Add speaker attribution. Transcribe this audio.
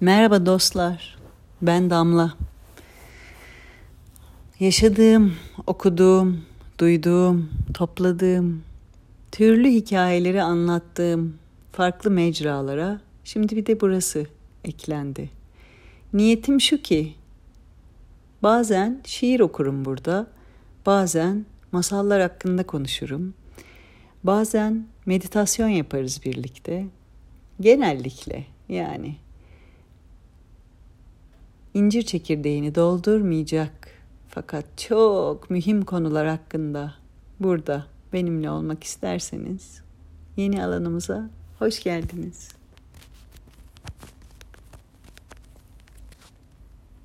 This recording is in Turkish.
Speaker 1: Merhaba dostlar. Ben Damla. Yaşadığım, okuduğum, duyduğum, topladığım, türlü hikayeleri anlattığım farklı mecralara şimdi bir de burası eklendi. Niyetim şu ki bazen şiir okurum burada, bazen masallar hakkında konuşurum. Bazen meditasyon yaparız birlikte. Genellikle yani incir çekirdeğini doldurmayacak fakat çok mühim konular hakkında burada benimle olmak isterseniz yeni alanımıza hoş geldiniz.